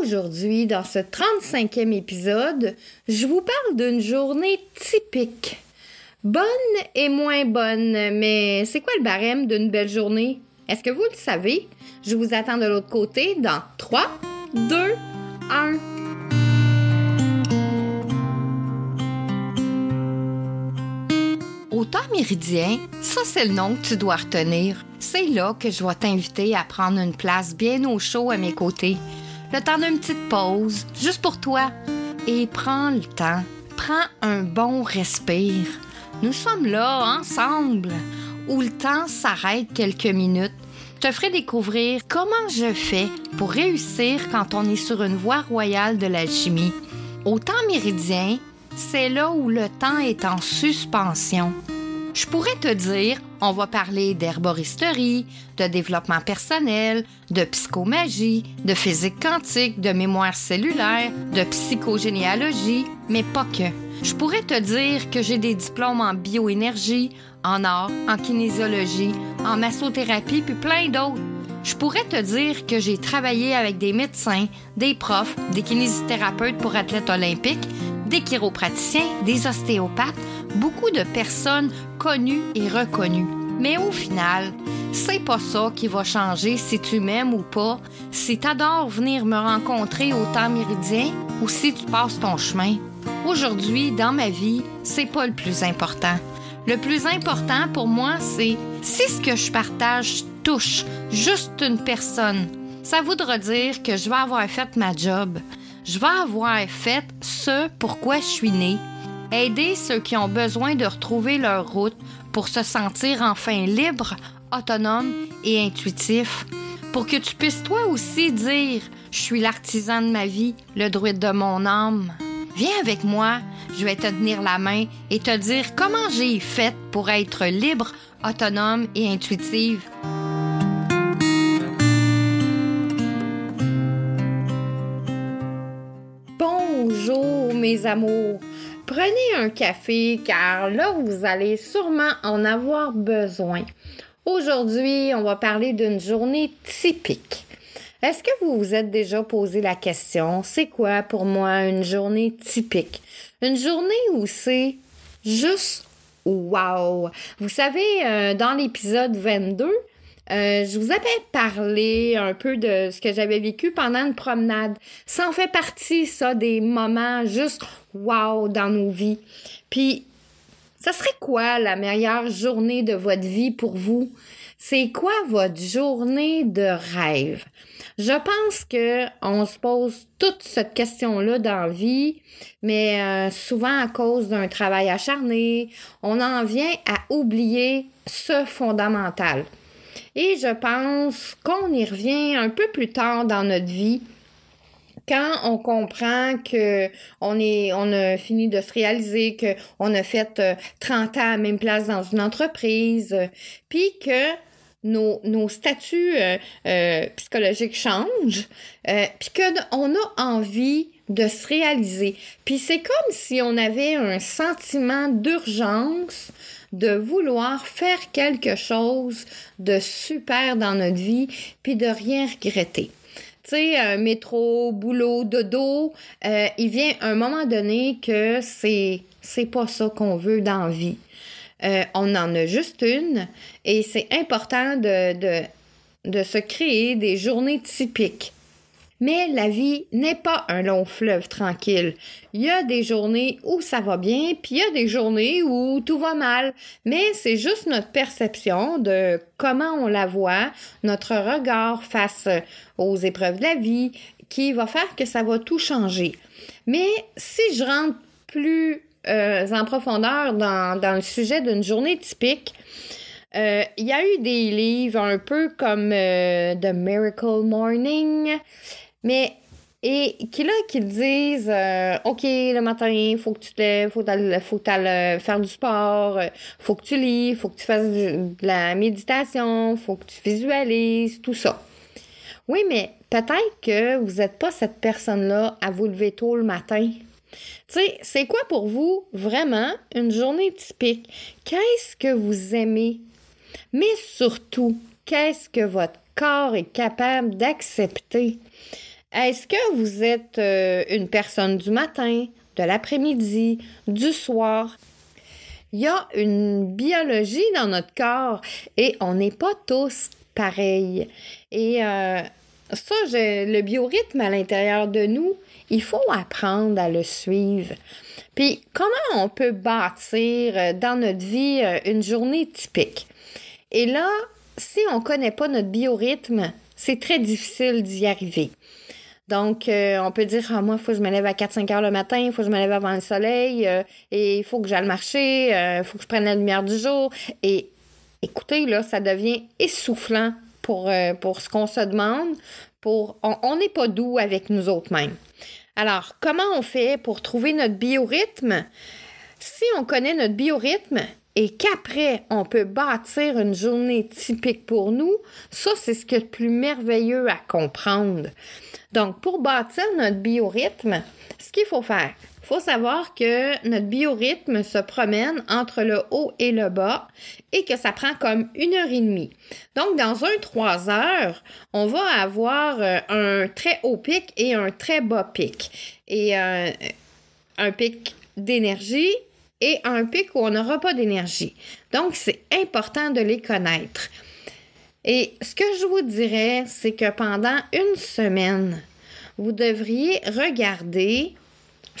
Aujourd'hui, dans ce 35e épisode, je vous parle d'une journée typique. Bonne et moins bonne, mais c'est quoi le barème d'une belle journée? Est-ce que vous le savez? Je vous attends de l'autre côté dans 3, 2, 1. Au temps méridien, ça c'est le nom que tu dois retenir. C'est là que je vais t'inviter à prendre une place bien au chaud à mes côtés. Le temps d'une petite pause, juste pour toi. Et prends le temps, prends un bon respire. Nous sommes là, ensemble, où le temps s'arrête quelques minutes. Je te ferai découvrir comment je fais pour réussir quand on est sur une voie royale de l'alchimie. Au temps méridien, c'est là où le temps est en suspension. Je pourrais te dire, on va parler d'herboristerie, de développement personnel, de psychomagie, de physique quantique, de mémoire cellulaire, de psychogénéalogie, mais pas que. Je pourrais te dire que j'ai des diplômes en bioénergie, en art, en kinésiologie, en massothérapie, puis plein d'autres. Je pourrais te dire que j'ai travaillé avec des médecins, des profs, des kinésithérapeutes pour athlètes olympiques, des chiropraticiens, des ostéopathes, beaucoup de personnes connues et reconnues. Mais au final, c'est pas ça qui va changer si tu m'aimes ou pas, si t'adores venir me rencontrer au temps méridien ou si tu passes ton chemin. Aujourd'hui, dans ma vie, c'est pas le plus important. Le plus important pour moi, c'est si ce que je partage touche juste une personne, ça voudra dire que je vais avoir fait ma job. Je vais avoir fait ce pourquoi je suis né. Aider ceux qui ont besoin de retrouver leur route pour se sentir enfin libre, autonome et intuitif. Pour que tu puisses toi aussi dire Je suis l'artisan de ma vie, le druide de mon âme. Viens avec moi, je vais te tenir la main et te dire comment j'ai fait pour être libre, autonome et intuitive. Bonjour mes amours. Prenez un café car là vous allez sûrement en avoir besoin. Aujourd'hui, on va parler d'une journée typique. Est-ce que vous vous êtes déjà posé la question, c'est quoi pour moi une journée typique? Une journée où c'est juste wow. Vous savez, euh, dans l'épisode 22, euh, je vous avais parlé un peu de ce que j'avais vécu pendant une promenade. Ça en fait partie, ça, des moments juste wow dans nos vies. Puis, ça serait quoi la meilleure journée de votre vie pour vous? C'est quoi votre journée de rêve? Je pense que on se pose toute cette question-là dans la vie, mais euh, souvent à cause d'un travail acharné, on en vient à oublier ce fondamental. Et je pense qu'on y revient un peu plus tard dans notre vie quand on comprend que on est on a fini de se réaliser que on a fait 30 euh, ans à la même place dans une entreprise puis que nos, statuts euh, euh, psychologiques changent, puis qu'on a envie de se réaliser. Puis c'est comme si on avait un sentiment d'urgence de vouloir faire quelque chose de super dans notre vie, puis de rien regretter. Tu sais, métro, boulot, dodo, il vient un moment donné que c'est c'est pas ça qu'on veut dans la vie. Euh, on en a juste une et c'est important de, de, de se créer des journées typiques. Mais la vie n'est pas un long fleuve tranquille. Il y a des journées où ça va bien, puis il y a des journées où tout va mal. Mais c'est juste notre perception de comment on la voit, notre regard face aux épreuves de la vie qui va faire que ça va tout changer. Mais si je rentre plus euh, en profondeur dans, le sujet d'une journée typique. Euh, il y a eu des livres un peu comme euh, The Miracle Morning, mais et qui là qui disent OK, le matin, il faut que tu te lèves, faut faut faire du sport, faut que tu lis, faut que tu fasses de la méditation, faut que tu visualises, tout ça. Oui, mais peut-être que vous n'êtes pas cette personne-là à vous lever tôt le matin. Tu sais, c'est quoi pour vous vraiment une journée typique? Qu'est-ce que vous aimez? Mais surtout, qu'est-ce que votre corps est capable d'accepter? Est-ce que vous êtes euh, une personne du matin, de l'après-midi, du soir? Il y a une biologie dans notre corps et on n'est pas tous pareils. Et euh, ça, le biorhythme à l'intérieur de nous, il faut apprendre à le suivre. Puis, comment on peut bâtir euh, dans notre vie une journée typique? Et là, si on ne connaît pas notre biorhythme, c'est très difficile d'y arriver. Donc, euh, on peut dire, ah, moi, il faut que je me lève à 4-5 heures le matin, il faut que je me lève avant le soleil, euh, et il faut que j'aille marcher, il euh, faut que je prenne la lumière du jour. Et écoutez, là, ça devient essoufflant pour, pour ce qu'on se demande. Pour, on n'est pas doux avec nous autres mêmes. Alors, comment on fait pour trouver notre biorhythme? Si on connaît notre biorhythme, et qu'après, on peut bâtir une journée typique pour nous, ça, c'est ce qui est le plus merveilleux à comprendre. Donc, pour bâtir notre biorhythme, ce qu'il faut faire, il faut savoir que notre biorhythme se promène entre le haut et le bas et que ça prend comme une heure et demie. Donc, dans un trois heures, on va avoir euh, un très haut pic et un très bas pic. Et euh, un pic d'énergie et un pic où on n'aura pas d'énergie. Donc, c'est important de les connaître. Et ce que je vous dirais, c'est que pendant une semaine, vous devriez regarder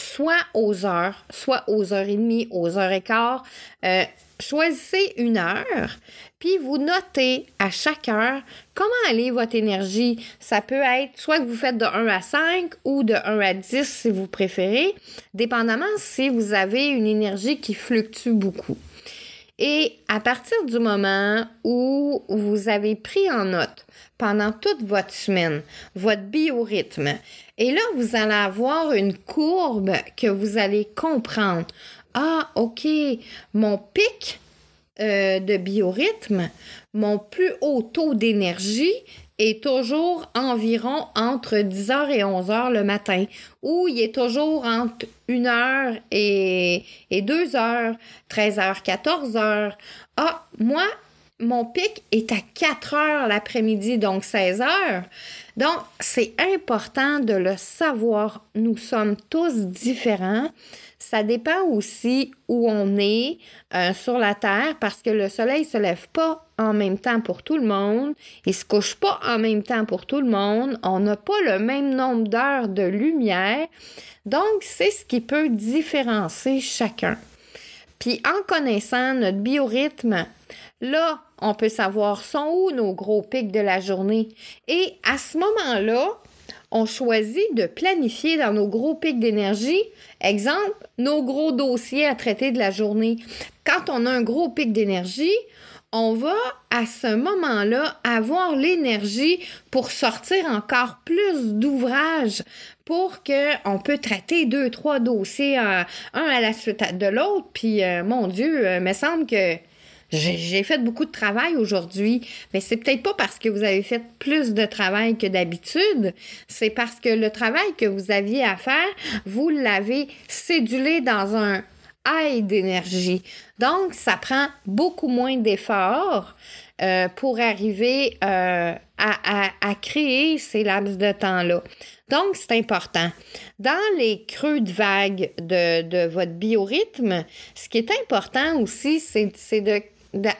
soit aux heures, soit aux heures et demie, aux heures et quart. Euh, choisissez une heure, puis vous notez à chaque heure comment allait votre énergie. Ça peut être soit que vous faites de 1 à 5 ou de 1 à 10 si vous préférez, dépendamment si vous avez une énergie qui fluctue beaucoup. Et à partir du moment où vous avez pris en note pendant toute votre semaine votre biorhythme, et là, vous allez avoir une courbe que vous allez comprendre. Ah, OK, mon pic euh, de biorhythme, mon plus haut taux d'énergie est toujours environ entre 10h et 11h le matin, ou il est toujours entre 1h et, et 2h, 13h, 14h. Ah, moi, mon pic est à 4 h l'après-midi, donc 16 h Donc, c'est important de le savoir. Nous sommes tous différents. Ça dépend aussi où on est euh, sur la Terre parce que le soleil se lève pas en même temps pour tout le monde. Il se couche pas en même temps pour tout le monde. On n'a pas le même nombre d'heures de lumière. Donc, c'est ce qui peut différencier chacun. Puis, en connaissant notre biorhythme, là, on peut savoir sont où nos gros pics de la journée. Et à ce moment-là, on choisit de planifier dans nos gros pics d'énergie, exemple, nos gros dossiers à traiter de la journée. Quand on a un gros pic d'énergie, on va à ce moment-là avoir l'énergie pour sortir encore plus d'ouvrages pour qu'on peut traiter deux, trois dossiers, euh, un à la suite de l'autre. Puis, euh, mon Dieu, euh, il me semble que j'ai fait beaucoup de travail aujourd'hui, mais c'est peut-être pas parce que vous avez fait plus de travail que d'habitude, c'est parce que le travail que vous aviez à faire, vous l'avez cédulé dans un high d'énergie. Donc, ça prend beaucoup moins d'efforts euh, pour arriver euh, à, créer ces laps de temps-là. Donc, c'est important. Dans les creux de vague de, de votre biorhythme, ce qui est important aussi, c'est de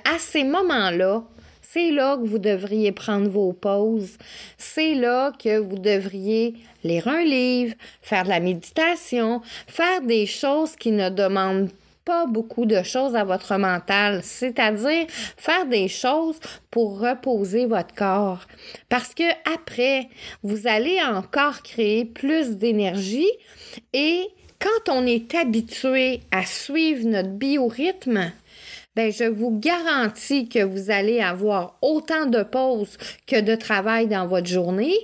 à ces moments-là, c'est là que vous devriez prendre vos pauses. C'est là que vous devriez lire un livre, faire de la méditation, faire des choses qui ne demandent pas beaucoup de choses à votre mental, c'est-à-dire faire des choses pour reposer votre corps. Parce que après, vous allez encore créer plus d'énergie et quand on est habitué à suivre notre biorhythme, ben je vous garantis que vous allez avoir autant de pauses que de travail dans votre journée,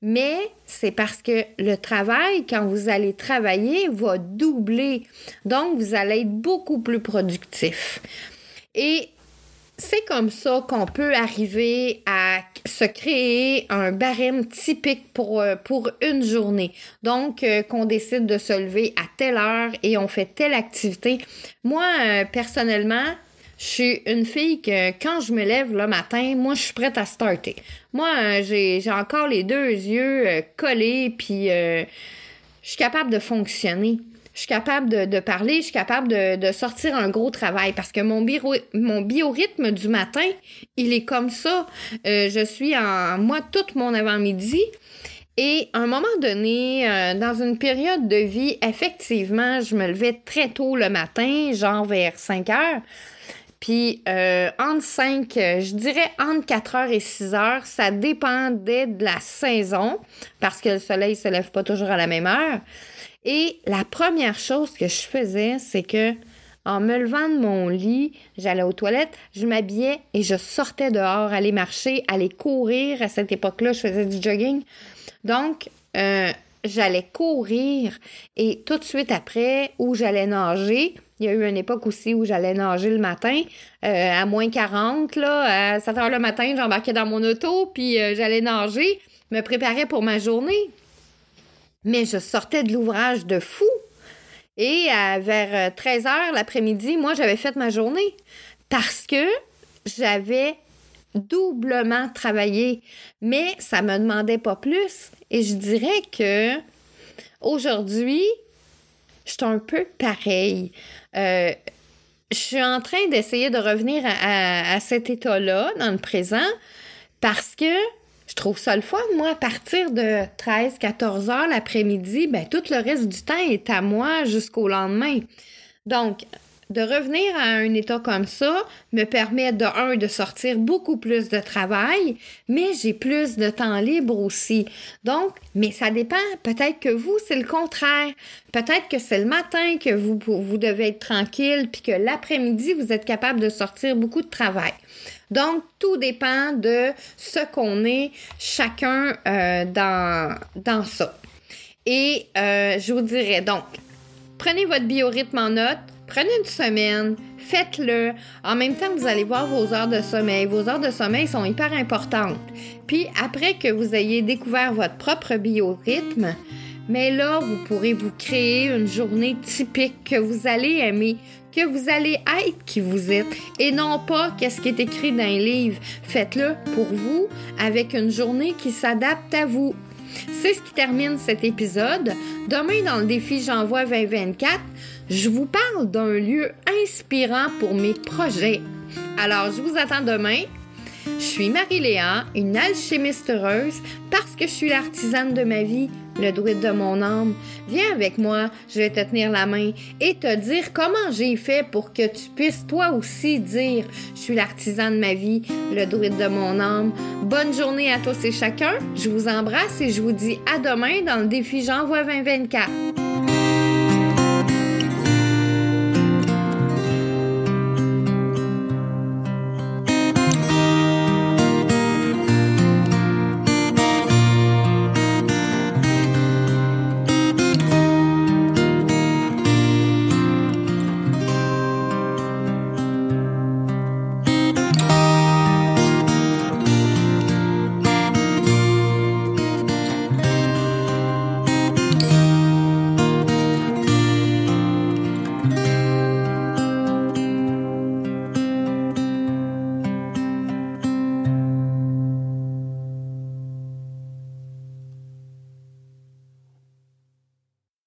mais c'est parce que le travail, quand vous allez travailler, va doubler. Donc, vous allez être beaucoup plus productif. Et c'est comme ça qu'on peut arriver à se créer un barème typique pour, euh, pour une journée. Donc, euh, qu'on décide de se lever à telle heure et on fait telle activité. Moi, euh, personnellement, je suis une fille que quand je me lève le matin, moi, je suis prête à starter. Moi, euh, j'ai encore les deux yeux euh, collés, puis euh, je suis capable de fonctionner. Je suis capable de, parler, je suis capable de, sortir un gros travail parce que mon, mon biorhythme du matin, il est comme ça. je suis en moi tout mon avant-midi. Et à un moment donné, dans une période de vie, effectivement, je me levais très tôt le matin, genre vers 5 heures. Puis euh, entre 5, euh, je dirais entre 4 heures et 6 heures, ça dépendait de la saison parce que le soleil ne se lève pas toujours à la même heure. Et la première chose que je faisais, c'est que en me levant de mon lit, j'allais aux toilettes, je m'habillais et je sortais dehors, aller marcher, aller courir. À cette époque-là, je faisais du jogging. Donc, euh, j'allais courir et tout de suite après, où j'allais nager, il y a eu une époque aussi où j'allais nager le matin euh, à moins 40, là, à 7 heures le matin, j'embarquais dans mon auto, puis euh, j'allais nager, me préparais pour ma journée. Mais je sortais de l'ouvrage de fou. Et vers 13 euh, heures l'après-midi, moi, j'avais fait ma journée parce que j'avais doublement travaillé, mais ça me demandait pas plus. Et je dirais que aujourd'hui, je suis un peu pareil. Euh, je suis en train d'essayer de revenir à, cet état-là dans le présent parce que je trouve ça le fun. Moi, à partir de 13, 14 heures l'après-midi, ben, tout le reste du temps est à moi jusqu'au lendemain. Donc, de revenir à un état comme ça me permet de un de sortir beaucoup plus de travail, mais j'ai plus de temps libre aussi. Donc, mais ça dépend. Peut-être que vous c'est le contraire. Peut-être que c'est le matin que vous vous devez être tranquille puis que l'après-midi vous êtes capable de sortir beaucoup de travail. Donc, tout dépend de ce qu'on est chacun euh, dans, dans ça. Et euh, je vous dirais donc, prenez votre biorhythme en note, Prenez une semaine, faites-le. En même temps, vous allez voir vos heures de sommeil. Vos heures de sommeil sont hyper importantes. Puis après que vous ayez découvert votre propre biorhythme, mais là, vous pourrez vous créer une journée typique que vous allez aimer, que vous allez être qui vous êtes et non pas qu'est-ce qui est écrit dans un livre. Faites-le pour vous avec une journée qui s'adapte à vous. C'est ce qui termine cet épisode. Demain, dans le défi J'envoie 2024, je vous parle d'un lieu inspirant pour mes projets. Alors, je vous attends demain. Je suis Marie-Léa, une alchimiste heureuse, parce que je suis l'artisane de ma vie, le druide de mon âme. Viens avec moi, je vais te tenir la main et te dire comment j'ai fait pour que tu puisses toi aussi dire Je suis l'artisan de ma vie, le druide de mon âme. Bonne journée à tous et chacun. Je vous embrasse et je vous dis à demain dans le défi J'envoie 2024.